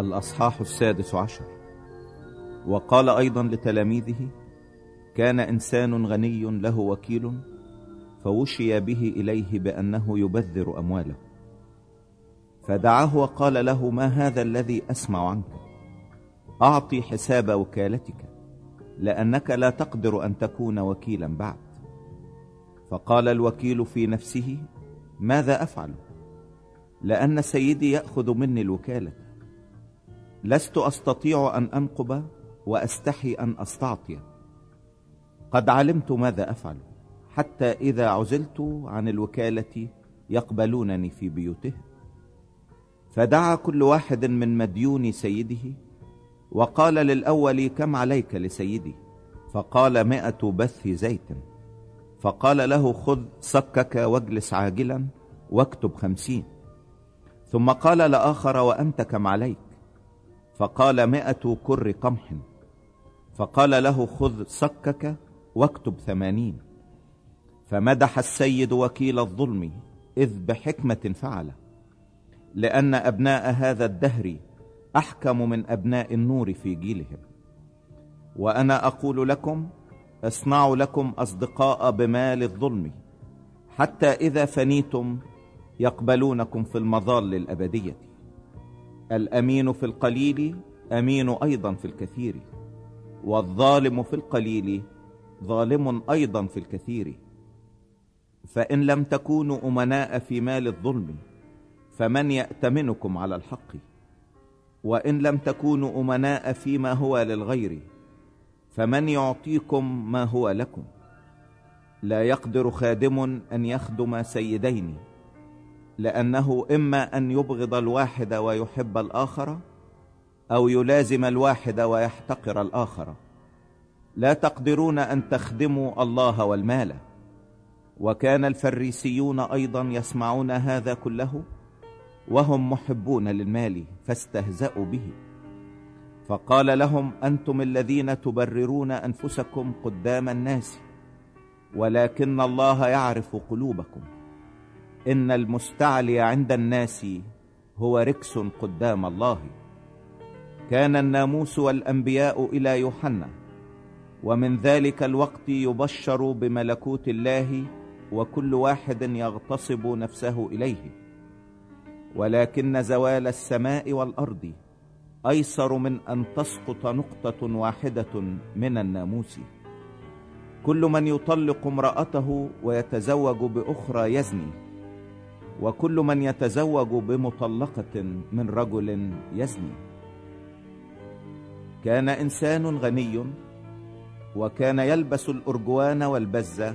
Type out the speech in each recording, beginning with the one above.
الأصحاح السادس عشر. وقال أيضا لتلاميذه كان إنسان غني له وكيل فوشي به إليه بأنه يبذر أمواله. فدعاه وقال له ما هذا الذي أسمع عنك؟ أعطي حساب وكالتك لأنك لا تقدر أن تكون وكيلا بعد. فقال الوكيل في نفسه ماذا أفعل؟ لأن سيدي يأخذ مني الوكالة. لست أستطيع أن أنقب وأستحي أن أستعطي. قد علمت ماذا أفعل حتى إذا عزلت عن الوكالة يقبلونني في بيوتهم فدعا كل واحد من مديون سيده وقال للأول كم عليك لسيدي؟ فقال مائة بث زيت. فقال له خذ سكك واجلس عاجلا واكتب خمسين. ثم قال لآخر وأنت كم عليك؟ فقال مائة كر قمح. فقال له خذ سكك واكتب ثمانين. فمدح السيد وكيل الظلم إذ بحكمة فعل لأن أبناء هذا الدهر أحكم من أبناء النور في جيلهم. وأنا أقول لكم اصنعوا لكم أصدقاء بمال الظلم. حتى إذا فنيتم يقبلونكم في المظال الأبدية. الأمين في القليل أمين أيضا في الكثير. والظالم في القليل ظالم أيضا في الكثير. فإن لم تكونوا أمناء في مال الظلم فمن يأتمنكم على الحق؟ وإن لم تكونوا أمناء فيما هو للغير فمن يعطيكم ما هو لكم؟ لا يقدر خادم أن يخدم سيدين. لأنه إما أن يبغض الواحد ويحب الآخر أو يلازم الواحد ويحتقر الآخر. لا تقدرون أن تخدموا الله والمال. وكان الفريسيون أيضا يسمعون هذا كله وهم محبون للمال فاستهزأوا به. فقال لهم أنتم الذين تبررون أنفسكم قدام الناس ولكن الله يعرف قلوبكم. إن المستعلي عند الناس هو ركس قدام الله. كان الناموس والأنبياء إلى يوحنا ومن ذلك الوقت يبشر بملكوت الله وكل واحد يغتصب نفسه إليه. ولكن زوال السماء والأرض أيسر من أن تسقط نقطة واحدة من الناموس. كل من يطلق امرأته ويتزوج بأخرى يزني. وكل من يتزوج بمطلقة من رجل يزني. كان إنسان غني وكان يلبس الأرجوان والبزة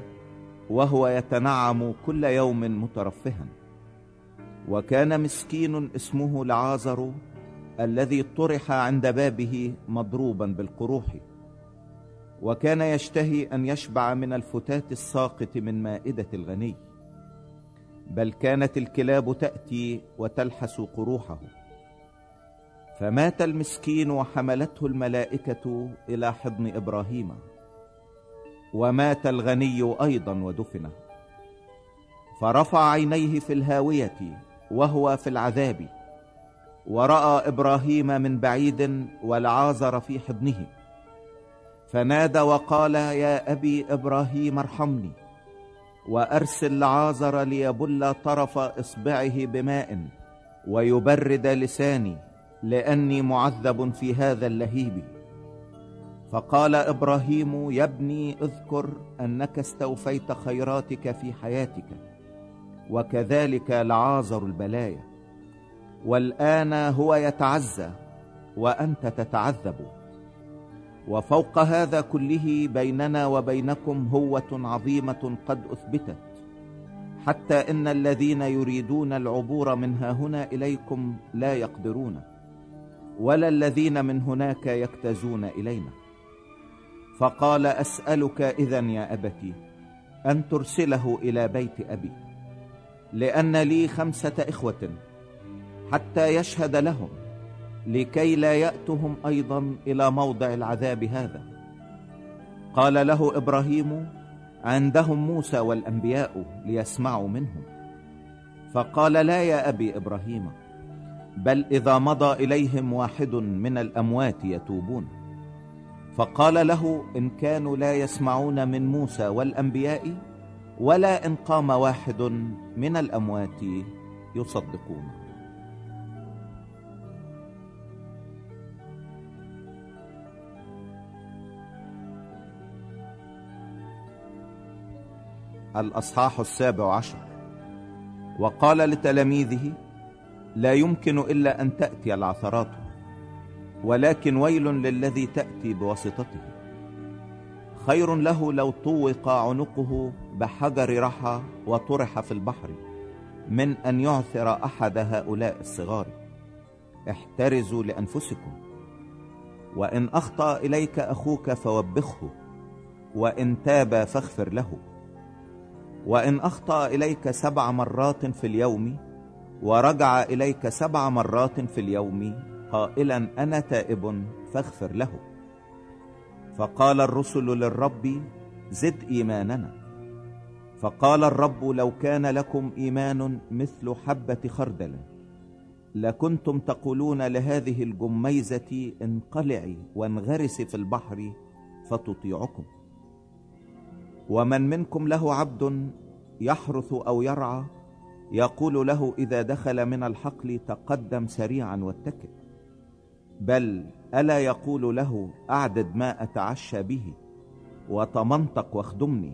وهو يتنعم كل يوم مترفها. وكان مسكين اسمه لعازر الذي طرح عند بابه مضروبا بالقروح. وكان يشتهي أن يشبع من الفتات الساقط من مائدة الغني. بل كانت الكلاب تأتي وتلحس قروحه. فمات المسكين وحملته الملائكة إلى حضن إبراهيم. ومات الغني أيضا ودفنه. فرفع عينيه في الهاوية وهو في العذاب. ورأى إبراهيم من بعيد والعازر في حضنه. فنادى وقال يا أبي إبراهيم ارحمني. وأرسل لعازر ليبل طرف إصبعه بماء ويبرد لساني لأني معذب في هذا اللهيب. فقال إبراهيم يا ابني اذكر أنك استوفيت خيراتك في حياتك وكذلك لعازر البلايا. والآن هو يتعزى وأنت تتعذب. وفوق هذا كله بيننا وبينكم هوة عظيمة قد أثبتت. حتى إن الذين يريدون العبور من ها هنا إليكم لا يقدرون ولا الذين من هناك يكتزون إلينا. فقال أسألك إذا يا أبتي أن ترسله إلى بيت أبي لأن لي خمسة إخوة حتى يشهد لهم. لكي لا يأتهم أيضا إلى موضع العذاب هذا. قال له إبراهيم عندهم موسى والأنبياء ليسمعوا منهم. فقال لا يا أبي إبراهيم بل إذا مضى إليهم واحد من الأموات يتوبون. فقال له إن كانوا لا يسمعون من موسى والأنبياء ولا إن قام واحد من الأموات يصدقون. الأصحاح السابع عشر. وقال لتلاميذه لا يمكن إلا أن تأتي العثرات ولكن ويل للذي تأتي بواسطته. خير له لو طوق عنقه بحجر رحى وطرح في البحر من أن يعثر أحد هؤلاء الصغار. احترزوا لأنفسكم وإن أخطأ إليك أخوك فوبخه وإن تاب فاغفر له. وإن أخطأ إليك سبع مرات في اليوم ورجع إليك سبع مرات في اليوم قائلا أنا تائب فاغفر له. فقال الرسل للرب زد إيماننا. فقال الرب لو كان لكم إيمان مثل حبة خردل لكنتم تقولون لهذه الجميزة انقلعي وانغرسي في البحر فتطيعكم. ومن منكم له عبد يحرث أو يرعى يقول له إذا دخل من الحقل تقدم سريعا واتكئ بل ألا يقول له أعدد ما أتعشى به وتمنطق واخدمني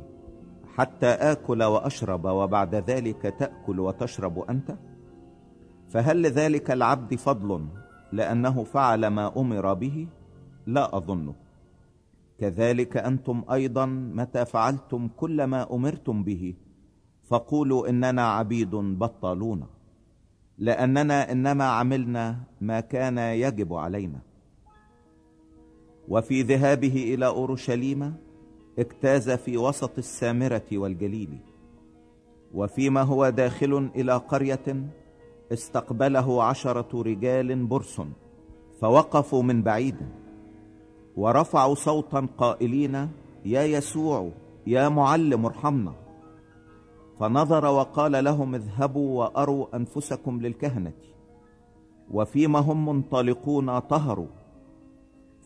حتى آكل وأشرب وبعد ذلك تأكل وتشرب أنت؟ فهل لذلك العبد فضل لأنه فعل ما أمر به؟ لا أظنه. كذلك أنتم أيضا متى فعلتم كل ما أمرتم به. فقولوا إننا عبيد بطالون لأننا إنما عملنا ما كان يجب علينا. وفي ذهابه إلى أورشليم اجتاز في وسط السامرة والجليل. وفيما هو داخل إلى قرية استقبله عشرة رجال برس فوقفوا من بعيد. ورفعوا صوتا قائلين يا يسوع يا معلم ارحمنا. فنظر وقال لهم اذهبوا وأروا أنفسكم للكهنة. وفيما هم منطلقون طهروا.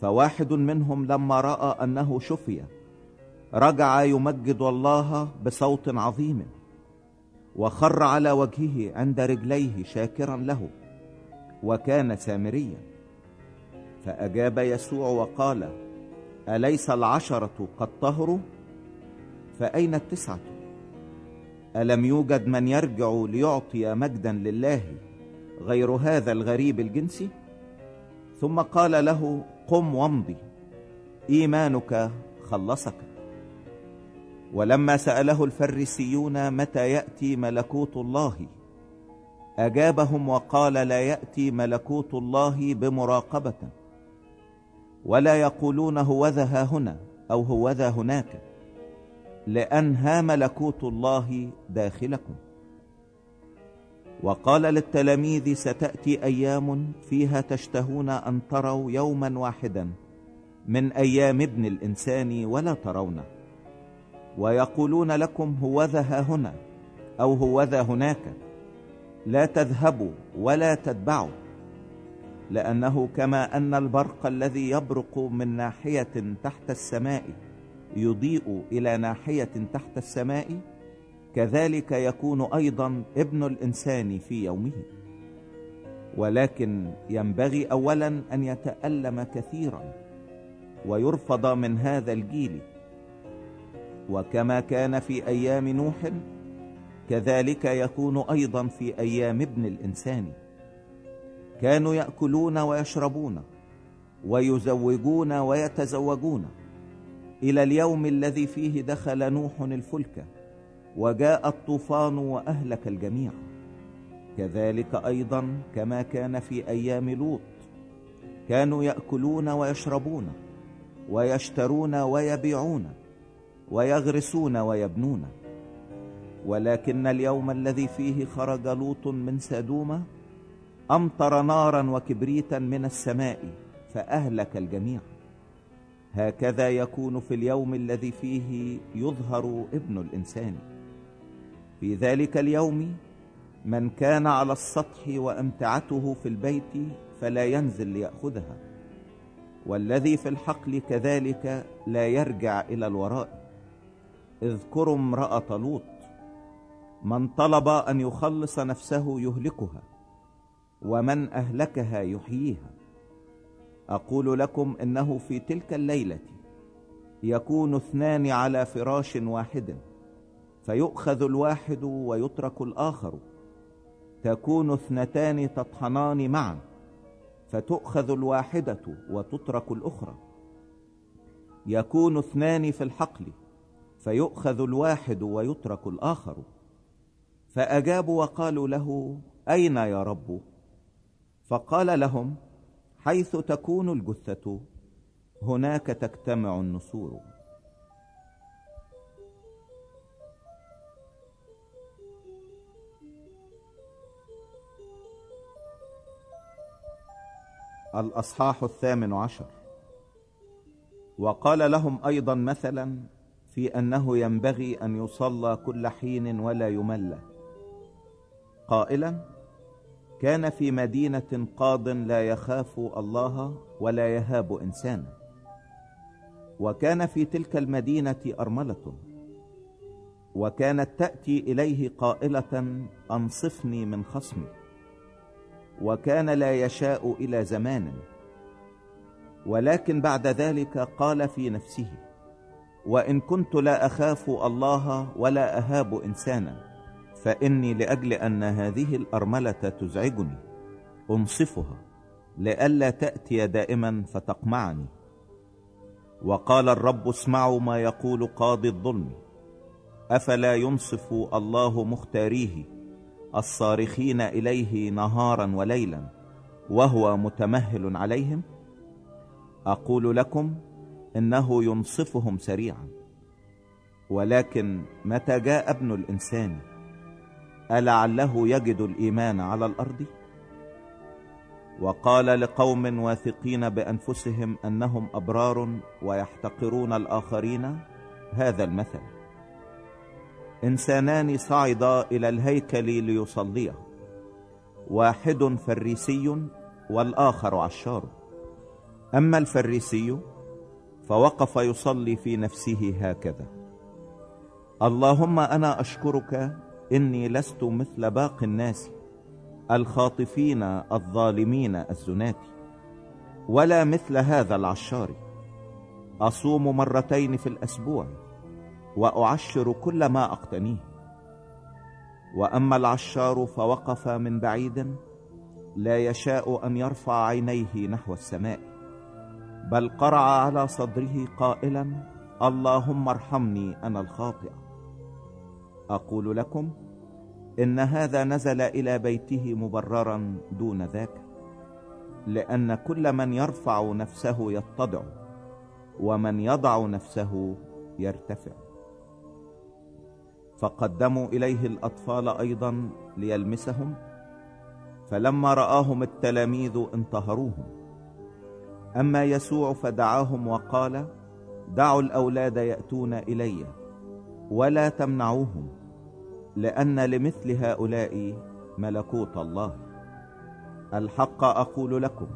فواحد منهم لما رأى أنه شفي رجع يمجد الله بصوت عظيم وخر على وجهه عند رجليه شاكرا له وكان سامريا. فأجاب يسوع وقال أليس العشرة قد طهروا فأين التسعة؟ ألم يوجد من يرجع ليعطي مجدا لله غير هذا الغريب الجنسي ثم قال له قم وامضي إيمانك خلصك. ولما سأله الفريسيون متى يأتي ملكوت الله أجابهم وقال لا يأتي ملكوت الله بمراقبة. ولا يقولون هوذا ها هنا أو هوذا هناك لأن ها ملكوت الله داخلكم. وقال للتلاميذ ستأتي أيام فيها تشتهون أن تروا يوما واحدا من أيام ابن الإنسان ولا ترونه ويقولون لكم هوذا ها هنا أو هوذا هناك لا تذهبوا ولا تتبعوا. لأنه كما أن البرق الذي يبرق من ناحية تحت السماء يضيء إلى ناحية تحت السماء كذلك يكون أيضا ابن الإنسان في يومه. ولكن ينبغي اولا أن يتألم كثيرا ويرفض من هذا الجيل. وكما كان في أيام نوح كذلك يكون أيضا في أيام ابن الإنسان. كانوا يأكلون ويشربون ويزوجون ويتزوجون إلى اليوم الذي فيه دخل نوح الفلك وجاء الطوفان وأهلك الجميع. كذلك أيضا كما كان في أيام لوط. كانوا يأكلون ويشربون ويشترون ويبيعون ويغرسون ويبنون. ولكن اليوم الذي فيه خرج لوط من سدوم أمطر نارا وكبريتا من السماء فأهلك الجميع. هكذا يكون في اليوم الذي فيه يظهر ابن الإنسان. في ذلك اليوم من كان على السطح وأمتعته في البيت فلا ينزل ليأخذها والذي في الحقل كذلك لا يرجع إلى الوراء. اذكروا امرأة لوط من طلب أن يخلص نفسه يهلكها. ومن أهلكها يحييها. أقول لكم إنه في تلك الليلة يكون اثنان على فراش واحد فيؤخذ الواحد ويترك الآخر. تكون اثنتان تطحنان معا فتؤخذ الواحدة وتترك الأخرى. يكون اثنان في الحقل فيؤخذ الواحد ويترك الآخر. فأجابوا وقالوا له أين يا رب؟ فقال لهم حيث تكون الجثة هناك تجتمع النسور. الأصحاح الثامن عشر. وقال لهم أيضا مثلا في أنه ينبغي أن يصلى كل حين ولا يمل قائلا كان في مدينة قاض لا يخاف الله ولا يهاب إنسانا. وكان في تلك المدينة أرملة. وكانت تأتي إليه قائلة أنصفني من خصمي. وكان لا يشاء إلى زمان. ولكن بعد ذلك قال في نفسه وإن كنت لا أخاف الله ولا أهاب إنسانا. فإني لأجل أن هذه الأرملة تزعجني أنصفها لئلا تأتي دائما فتقمعني. وقال الرب اسمعوا ما يقول قاضي الظلم أفلا ينصف الله مختاريه الصارخين إليه نهارا وليلا وهو متمهل عليهم؟ أقول لكم إنه ينصفهم سريعا. ولكن متى جاء ابن الإنسان؟ ألعله يجد الإيمان على الأرض؟ وقال لقوم واثقين بأنفسهم أنهم أبرار ويحتقرون الآخرين؟ هذا المثل. إنسانان صعدا إلى الهيكل ليصليا. واحد فريسي والآخر عشار. أما الفريسي فوقف يصلي في نفسه هكذا. اللهم أنا أشكرك إني لست مثل باقي الناس الخاطفين الظالمين الزنات ولا مثل هذا العشار. أصوم مرتين في الأسبوع وأعشر كل ما أقتنيه. وأما العشار فوقف من بعيد لا يشاء أن يرفع عينيه نحو السماء بل قرع على صدره قائلا اللهم ارحمني أنا الخاطئ. أقول لكم إن هذا نزل إلى بيته مبررا دون ذاك لأن كل من يرفع نفسه يتضع ومن يضع نفسه يرتفع. فقدموا إليه الأطفال أيضا ليلمسهم فلما رآهم التلاميذ انتهروهم. أما يسوع فدعاهم وقال دعوا الأولاد يأتون إلي ولا تمنعوهم لأن لمثل هؤلاء ملكوت الله. الحق أقول لكم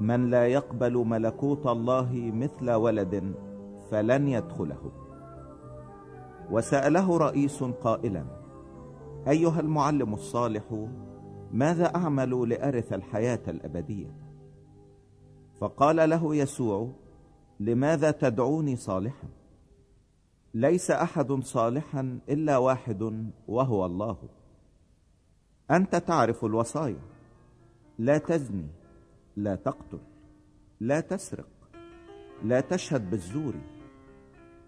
من لا يقبل ملكوت الله مثل ولد فلن يدخله. وسأله رئيس قائلا أيها المعلم الصالح ماذا أعمل لأرث الحياة الأبدية؟ فقال له يسوع لماذا تدعوني صالحا؟ ليس أحد صالحا إلا واحد وهو الله. أنت تعرف الوصايا. لا تزني لا تقتل لا تسرق لا تشهد بالزور.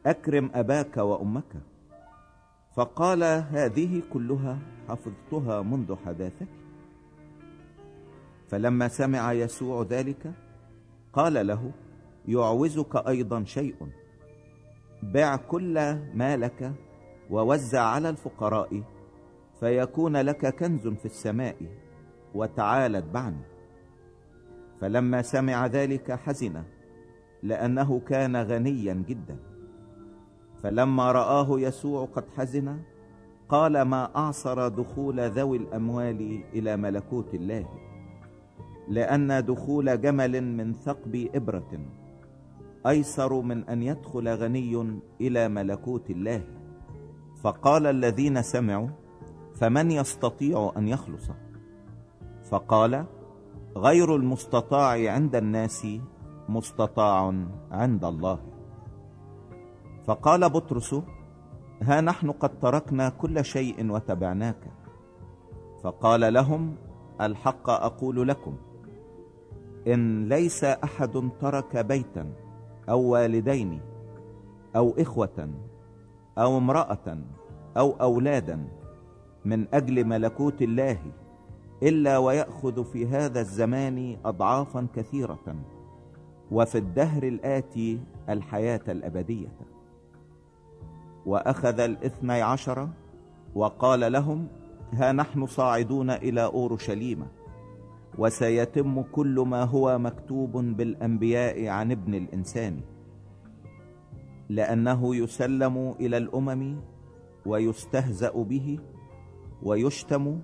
أكرم أباك وأمك. فقال هذه كلها حفظتها منذ حداثتي. فلما سمع يسوع ذلك قال له يعوزك أيضا شيء. بع كل مالك ووزع على الفقراء فيكون لك كنز في السماء وتعال اتبعني فلما سمع ذلك حزن لأنه كان غنيا جدا. فلما رآه يسوع قد حزن قال ما أعصر دخول ذوي الأموال إلى ملكوت الله لأن دخول جمل من ثقب إبرة. أيسر من أن يدخل غني إلى ملكوت الله. فقال الذين سمعوا فمن يستطيع أن يخلص؟ فقال غير المستطاع عند الناس مستطاع عند الله. فقال بطرس ها نحن قد تركنا كل شيء وتبعناك. فقال لهم الحق أقول لكم إن ليس أحد ترك بيتا أو والدين أو إخوة أو امرأة أو أولادا من أجل ملكوت الله إلا ويأخذ في هذا الزمان أضعافا كثيرة وفي الدهر الآتي الحياة الأبدية. وأخذ الاثني عشر وقال لهم ها نحن صاعدون إلى أورشليم وسيتم كل ما هو مكتوب بالأنبياء عن ابن الإنسان لأنه يسلم إلى الأمم ويستهزأ به ويشتم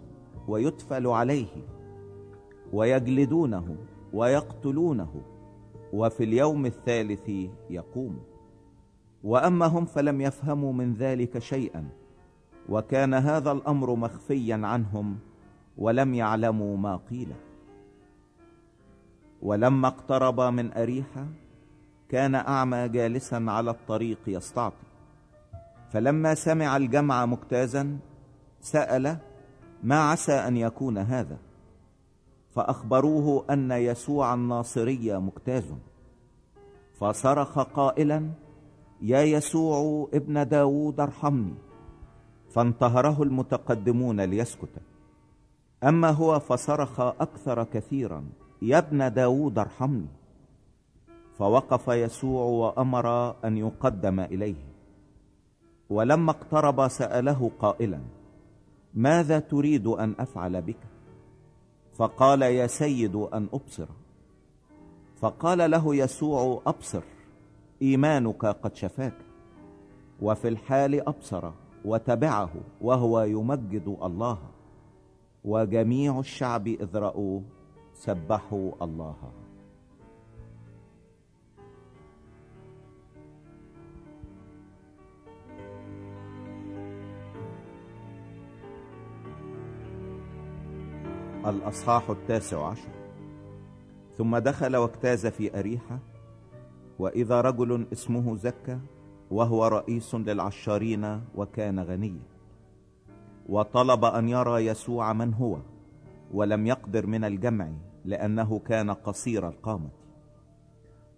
ويتفل عليه ويجلدونه ويقتلونه وفي اليوم الثالث يقوم. وأما هم فلم يفهموا من ذلك شيئا وكان هذا الأمر مخفيا عنهم ولم يعلموا ما قيل. ولما اقترب من أريحة كان أعمى جالسا على الطريق يستعطي. فلما سمع الجمع مجتازا سأل ما عسى أن يكون هذا؟ فأخبروه أن يسوع الناصري مجتاز. فصرخ قائلا يا يسوع ابن داود ارحمني. فانتهره المتقدمون ليسكت. أما هو فصرخ أكثر كثيرا. يا ابن داود ارحمني. فوقف يسوع وأمر أن يقدم إليه. ولما اقترب سأله قائلا ماذا تريد أن أفعل بك؟ فقال يا سيد أن أبصر. فقال له يسوع أبصر إيمانك قد شفاك وفي الحال أبصر وتبعه وهو يمجد الله وجميع الشعب إذ رأوه. سبحوا الله. الأصحاح التاسع عشر. ثم دخل واجتاز في أريحة وإذا رجل اسمه زكا وهو رئيس للعشارين وكان غنيا وطلب أن يرى يسوع من هو. ولم يقدر من الجمع لأنه كان قصير القامة.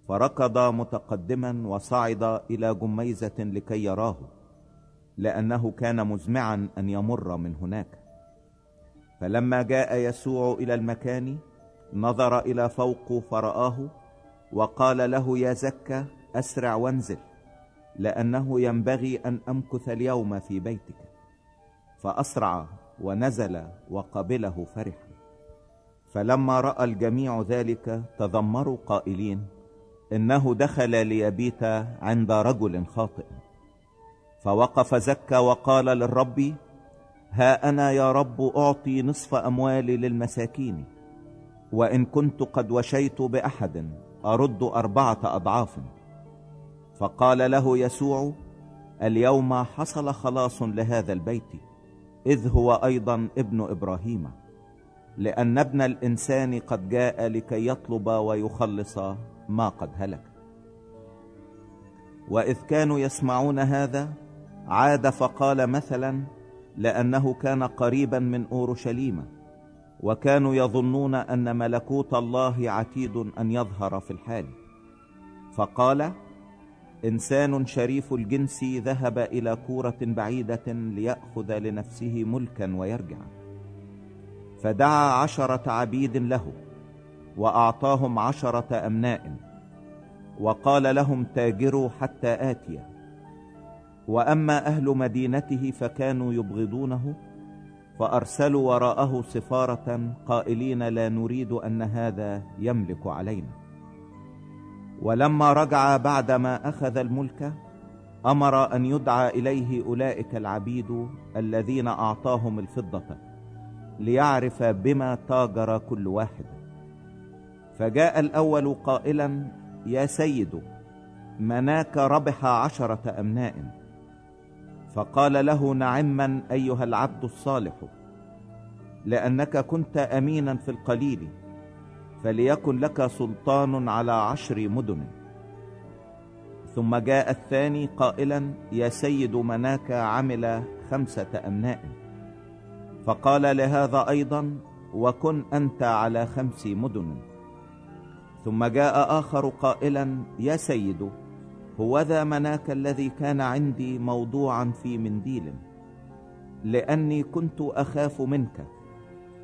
فركض متقدما وصعد إلى جميزة لكي يراه لأنه كان مزمعا أن يمر من هناك. فلما جاء يسوع إلى المكان نظر إلى فوق فرآه وقال له يا زكا أسرع وانزل لأنه ينبغي أن أمكث اليوم في بيتك. فأسرع ونزل وقبله فرحا فلما رأى الجميع ذلك تذمروا قائلين إنه دخل ليبيت عند رجل خاطئ. فوقف زكا وقال للرب ها أنا يا رب أعطي نصف أموالي للمساكين وإن كنت قد وشيت بأحد أرد أربعة أضعاف. فقال له يسوع اليوم حصل خلاص لهذا البيت إذ هو أيضا ابن إبراهيم. لأن ابن الإنسان قد جاء لكي يطلب ويخلص ما قد هلك. وإذ كانوا يسمعون هذا عاد فقال مثلا لأنه كان قريبا من أورشليم وكانوا يظنون أن ملكوت الله عتيد أن يظهر في الحال. فقال إنسان شريف الجنس ذهب إلى كورة بعيدة ليأخذ لنفسه ملكا ويرجع. فدعا عشرة عبيد له وأعطاهم عشرة أمناء وقال لهم تاجروا حتى آتي وأما أهل مدينته فكانوا يبغضونه فأرسلوا وراءه سفارة قائلين لا نريد أن هذا يملك علينا. ولما رجع بعدما أخذ الملك أمر أن يدعى إليه أولئك العبيد الذين أعطاهم الفضة. ليعرف بما تاجر كل واحد. فجاء الأول قائلا يا سيد مناك ربح عشرة أمناء. فقال له نعما أيها العبد الصالح لأنك كنت امينا في القليل فليكن لك سلطان على عشر مدن. ثم جاء الثاني قائلا يا سيد مناك عمل خمسة أمناء. فقال لهذا أيضا وكن أنت على خمس مدن. ثم جاء آخر قائلا يا سيد هو ذا مناك الذي كان عندي موضوعا في منديل لأني كنت أخاف منك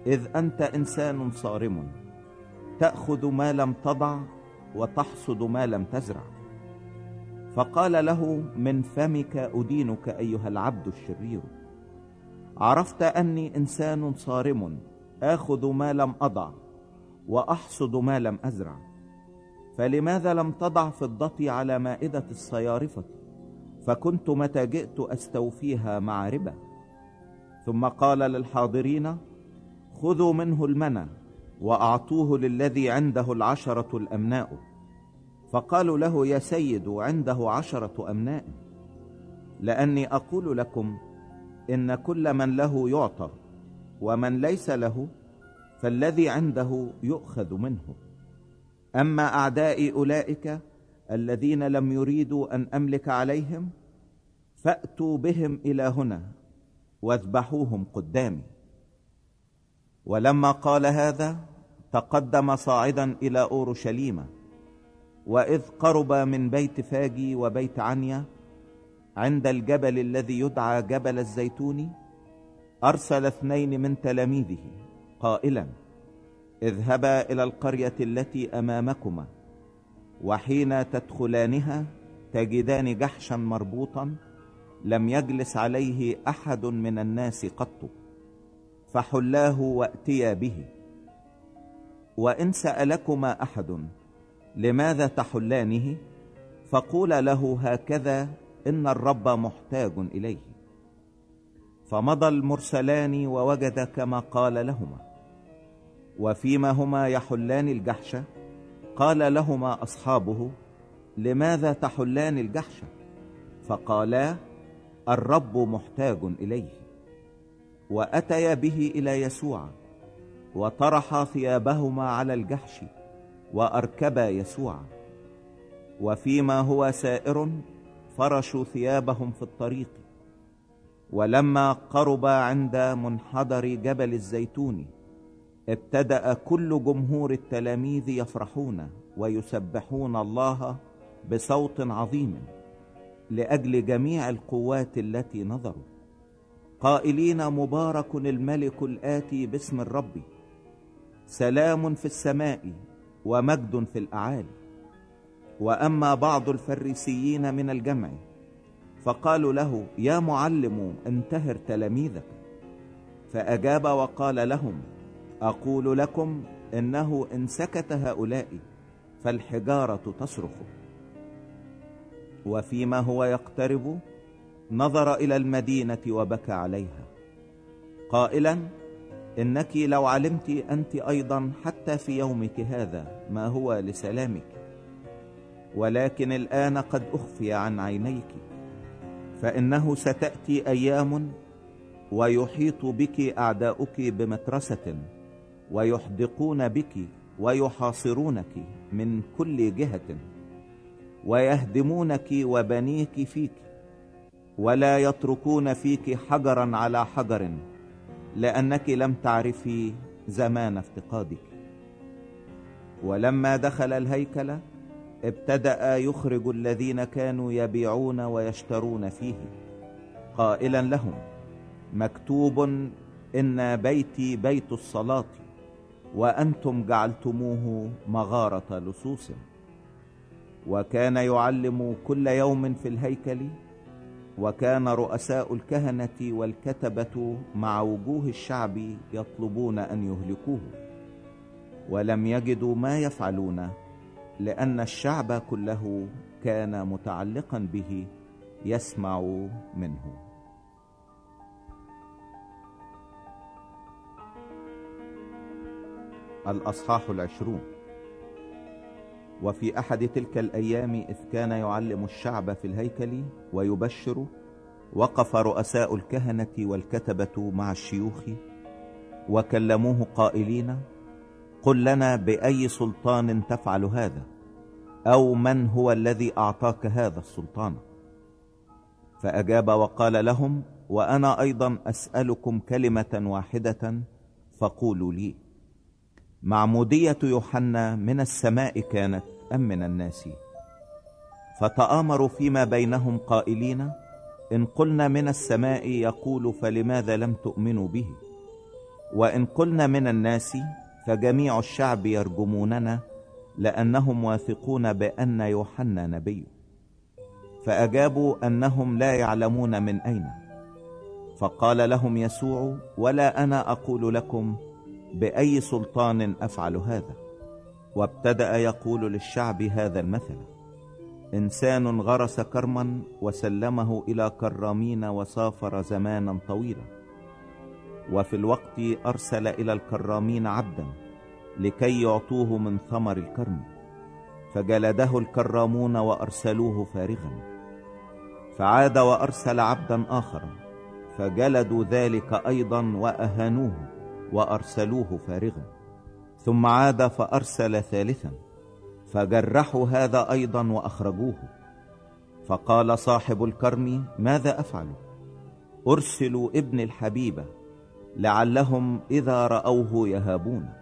إذ أنت إنسان صارم تأخذ ما لم تضع وتحصد ما لم تزرع. فقال له من فمك أدينك أيها العبد الشرير. عرفت أني إنسان صارم آخذ ما لم أضع وأحصد ما لم أزرع. فلماذا لم تضع فضتي على مائدة الصيارفة؟ فكنت متى جئت أستوفيها مع ربا ثم قال للحاضرين خذوا منه المنى وأعطوه للذي عنده العشرة الأمناء. فقالوا له يا سيد عنده عشرة أمناء. لأني أقول لكم إن كل من له يعطى ومن ليس له فالذي عنده يؤخذ منه. أما أعدائي أولئك الذين لم يريدوا أن أملك عليهم فأتوا بهم إلى هنا واذبحوهم قدامي. ولما قال هذا تقدم صاعدا إلى أورشليم وإذ قرب من بيت فاجي وبيت عنيا عند الجبل الذي يدعى جبل الزيتون أرسل اثنين من تلاميذه قائلا اذهبا إلى القرية التي أمامكما وحين تدخلانها تجدان جحشا مربوطا لم يجلس عليه أحد من الناس قط فحلاه واتيا به. وإن سألكما أحد لماذا تحلانه؟ فقول له هكذا إن الرب محتاج إليه. فمضى المرسلان ووجد كما قال لهما. وفيما هما يحلان الجحش؟ قال لهما أصحابه لماذا تحلان الجحش؟ فقالا الرب محتاج إليه. وأتيا به إلى يسوع وطرحا ثيابهما على الجحش وأركبا يسوع. وفيما هو سائر فرشوا ثيابهم في الطريق ولما قرب عند منحدر جبل الزيتون ابتدأ كل جمهور التلاميذ يفرحون ويسبحون الله بصوت عظيم لأجل جميع القوات التي نظروا. قائلين مبارك الملك الآتي باسم الرب سلام في السماء ومجد في الأعالي. وأما بعض الفريسيين من الجمع فقالوا له يا معلم انتهر تلاميذك. فأجاب وقال لهم أقول لكم إنه إن سكت هؤلاء فالحجارة تصرخ. وفيما هو يقترب نظر إلى المدينة وبكى عليها. قائلا إنك لو علمت أنت أيضا حتى في يومك هذا ما هو لسلامك. ولكن الآن قد أخفي عن عينيك فإنه ستأتي أيام ويحيط بك أعداؤك بمترسة ويحدقون بك ويحاصرونك من كل جهة ويهدمونك وبنيك فيك ولا يتركون فيك حجرا على حجر لأنك لم تعرفي زمان افتقادك. ولما دخل الهيكل ابتدأ يخرج الذين كانوا يبيعون ويشترون فيه. قائلا لهم مكتوب إن بيتي بيت الصلاة وأنتم جعلتموه مغارة لصوص. وكان يعلم كل يوم في الهيكل وكان رؤساء الكهنة والكتبة مع وجوه الشعب يطلبون أن يهلكوه ولم يجدوا ما يفعلون. لأن الشعب كله كان متعلقا به يسمع منه. الأصحاح العشرون. وفي أحد تلك الأيام إذ كان يعلم الشعب في الهيكل ويبشر وقف رؤساء الكهنة والكتبة مع الشيوخ وكلموه قائلين قل لنا بأي سلطان تفعل هذا؟ أو من هو الذي أعطاك هذا السلطان؟ فأجاب وقال لهم وأنا أيضا أسألكم كلمة واحدة فقولوا لي معمودية يوحنا من السماء كانت أم من الناس؟ فتآمروا فيما بينهم قائلين إن قلنا من السماء يقول فلماذا لم تؤمنوا به؟ وإن قلنا من الناس فجميع الشعب يرجموننا لأنهم واثقون بأن يوحنا نبي. فأجابوا أنهم لا يعلمون من أين. فقال لهم يسوع ولا أنا أقول لكم بأي سلطان أفعل هذا؟ وابتدأ يقول للشعب هذا المثل إنسان غرس كرما وسلمه إلى كرامين وسافر زمانا طويلا. وفي الوقت أرسل إلى الكرامين عبدا لكي يعطوه من ثمر الكرم فجلده الكرامون وأرسلوه فارغا. فعاد وأرسل عبدا آخر فجلدوا ذلك أيضا وأهانوه وأرسلوه فارغا. ثم عاد فأرسل ثالثا فجرحوا هذا أيضا وأخرجوه. فقال صاحب الكرم ماذا أفعل؟ أرسلوا ابن الحبيبة لعلهم إذا رأوه يهابون.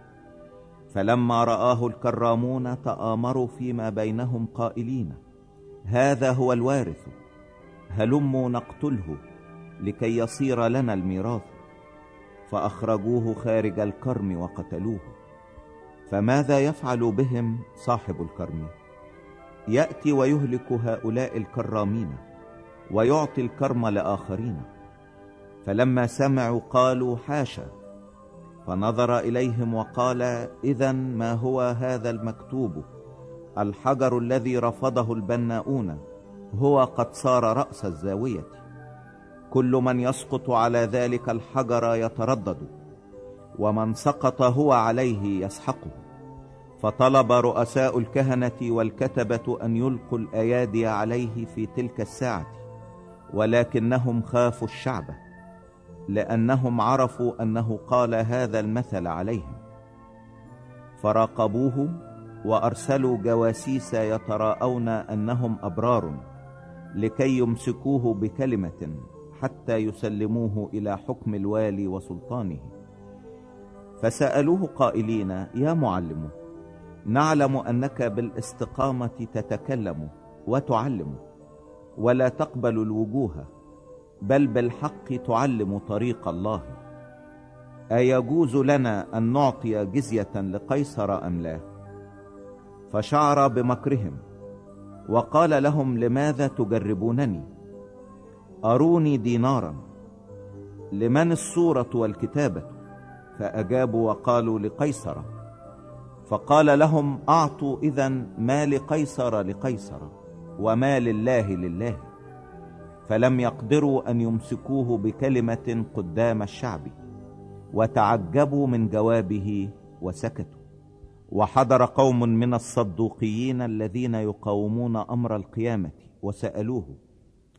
فلما رآه الكرامون تآمروا فيما بينهم قائلين هذا هو الوارث هلموا نقتله لكي يصير لنا الميراث. فأخرجوه خارج الكرم وقتلوه. فماذا يفعل بهم صاحب الكرم؟ يأتي ويهلك هؤلاء الكرامين ويعطي الكرم لآخرين. فلما سمعوا قالوا حاشا! فنظر إليهم وقال إذا ما هو هذا المكتوب؟ الحجر الذي رفضه البناؤون هو قد صار رأس الزاوية. كل من يسقط على ذلك الحجر يتردد ومن سقط هو عليه يسحقه. فطلب رؤساء الكهنة والكتبة أن يلقوا الأيادي عليه في تلك الساعة ولكنهم خافوا الشعب. لأنهم عرفوا أنه قال هذا المثل عليهم. فراقبوه وأرسلوا جواسيس يتراءون أنهم أبرار لكي يمسكوه بكلمة حتى يسلموه إلى حكم الوالي وسلطانه. فسألوه قائلين يا معلم نعلم أنك بالاستقامة تتكلم وتعلم ولا تقبل الوجوه بل بالحق تعلم طريق الله. أيجوز لنا أن نعطي جزية لقيصر أم لا؟ فشعر بمكرهم وقال لهم لماذا تجربونني؟ أروني دينارا. لمن الصورة والكتابة؟ فأجابوا وقالوا لقيصر. فقال لهم أعطوا إذا ما لقيصر لقيصر وما لله لله. فلم يقدروا أن يمسكوه بكلمة قدام الشعب وتعجبوا من جوابه وسكتوا. وحضر قوم من الصدوقيين الذين يقاومون أمر القيامة وسألوه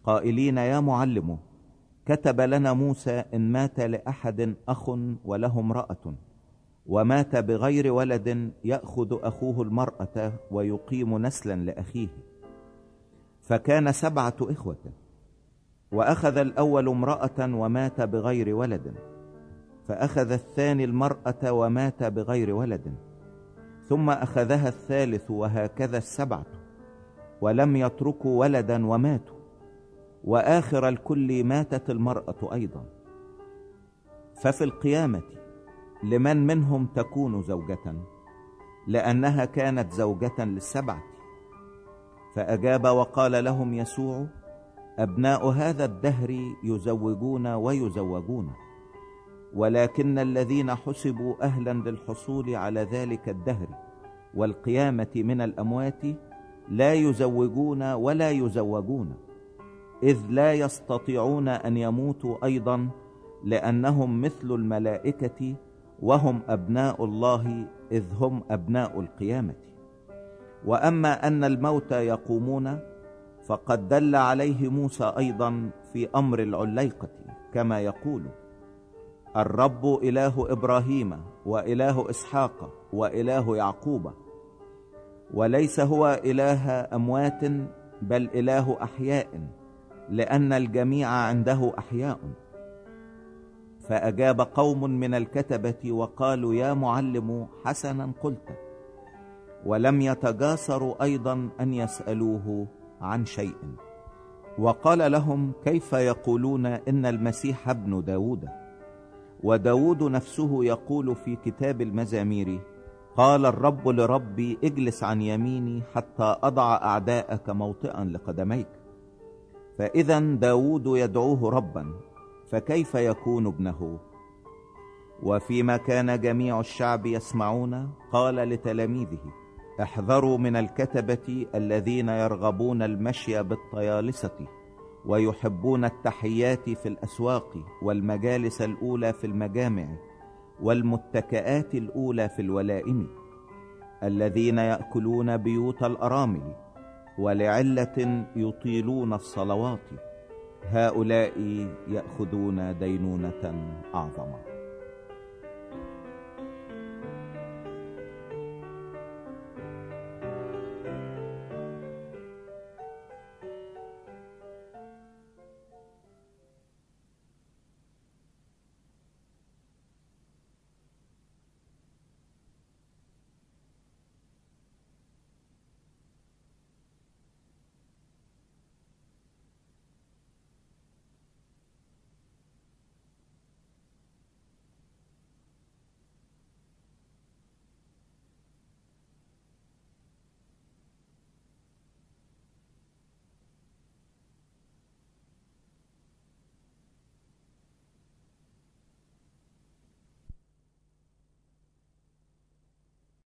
قائلين يا معلم كتب لنا موسى إن مات لأحد أخ وله امرأة ومات بغير ولد يأخذ أخوه المرأة ويقيم نسلا لأخيه. فكان سبعة إخوة وأخذ الأول امرأة ومات بغير ولد فأخذ الثاني المرأة ومات بغير ولد ثم أخذها الثالث وهكذا السبعة ولم يتركوا ولدا وماتوا وآخر الكل ماتت المرأة أيضا. ففي القيامة لمن منهم تكون زوجة لأنها كانت زوجة للسبعة. فأجاب وقال لهم يسوع أبناء هذا الدهر يزوجون ويزوجون. ولكن الذين حسبوا أهلا للحصول على ذلك الدهر والقيامة من الأموات لا يزوجون ولا يزوجون إذ لا يستطيعون أن يموتوا أيضا لأنهم مثل الملائكة وهم أبناء الله إذ هم أبناء القيامة. وأما أن الموتى يقومون فقد دل عليه موسى أيضا في أمر العليقة كما يقول الرب إله إبراهيم وإله إسحاق وإله يعقوب وليس هو إله أموات بل إله أحياء لأن الجميع عنده أحياء. فأجاب قوم من الكتبة وقالوا يا معلم حسنا قلت. ولم يتجاسروا أيضا أن يسألوه عن شيء. وقال لهم كيف يقولون إن المسيح ابن داود؟ وداود نفسه يقول في كتاب المزامير قال الرب لربي اجلس عن يميني حتى أضع أعداءك موطئا لقدميك. فإذا داود يدعوه ربا فكيف يكون ابنه؟ وفيما كان جميع الشعب يسمعون قال لتلاميذه احذروا من الكتبة الذين يرغبون المشي بالطيالسة ويحبون التحيات في الأسواق والمجالس الأولى في المجامع والمتكئات الأولى في الولائم الذين يأكلون بيوت الأرامل ولعلة يطيلون الصلوات هؤلاء يأخذون دينونة أعظم